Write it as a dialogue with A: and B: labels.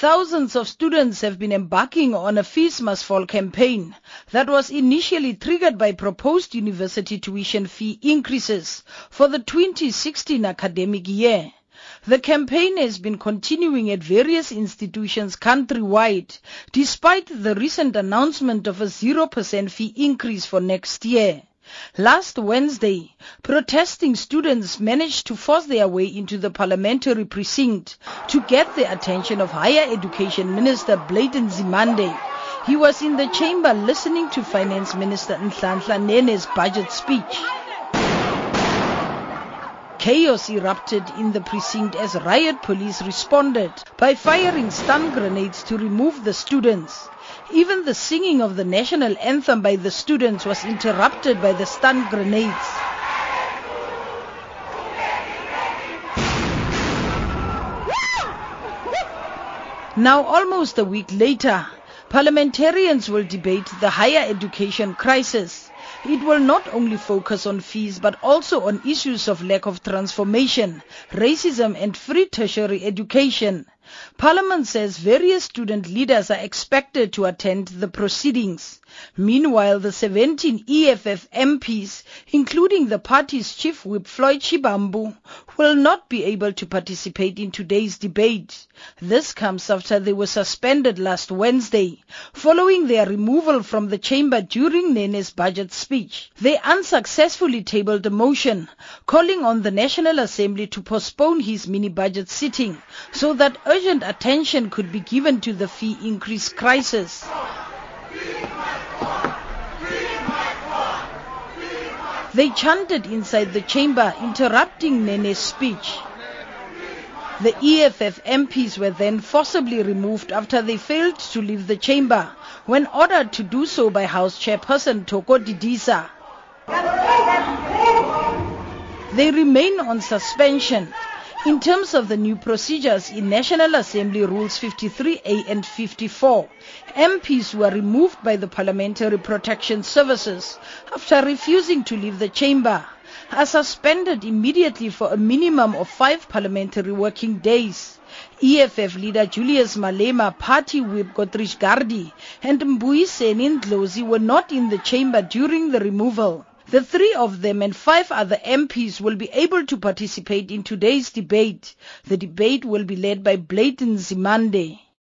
A: Thousands of students have been embarking on a Fees Must Fall campaign that was initially triggered by proposed university tuition fee increases for the 2016 academic year. The campaign has been continuing at various institutions countrywide despite the recent announcement of a 0% fee increase for next year. Last Wednesday, protesting students managed to force their way into the parliamentary precinct to get the attention of Higher Education Minister Blade Nzimande. He was in the chamber listening to Finance Minister Nhlanhla Nene's budget speech. Chaos erupted in the precinct as riot police responded by firing stun grenades to remove the students. Even the singing of the national anthem by the students was interrupted by the stun grenades. Now, almost a week later, parliamentarians will debate the higher education crisis. It will not only focus on fees but also on issues of lack of transformation, racism and free tertiary education. Parliament says various student leaders are expected to attend the proceedings. Meanwhile, the 17 EFF MPs, including the party's chief whip Floyd Shivambu, will not be able to participate in today's debate. This comes after they were suspended last Wednesday, following their removal from the chamber during Nene's budget speech. They unsuccessfully tabled a motion calling on the National Assembly to postpone his mini-budget sitting so that urgent attention could be given to the fee increase crisis. They chanted inside the chamber, interrupting Nene's speech. The EFF MPs were then forcibly removed after they failed to leave the chamber when ordered to do so by House Chairperson Thoko Didiza. They remain on suspension. In terms of the new procedures in National Assembly Rules 53A and 54, MPs were removed by the Parliamentary Protection Services after refusing to leave the chamber, are suspended immediately for a minimum of five parliamentary working days. EFF leader Julius Malema, party whip Godrich Gardee, and Mbuyiseni Ndlozi were not in the chamber during the removal. The three of them and five other MPs will be able to participate in today's debate. The debate will be led by Blade Nzimande.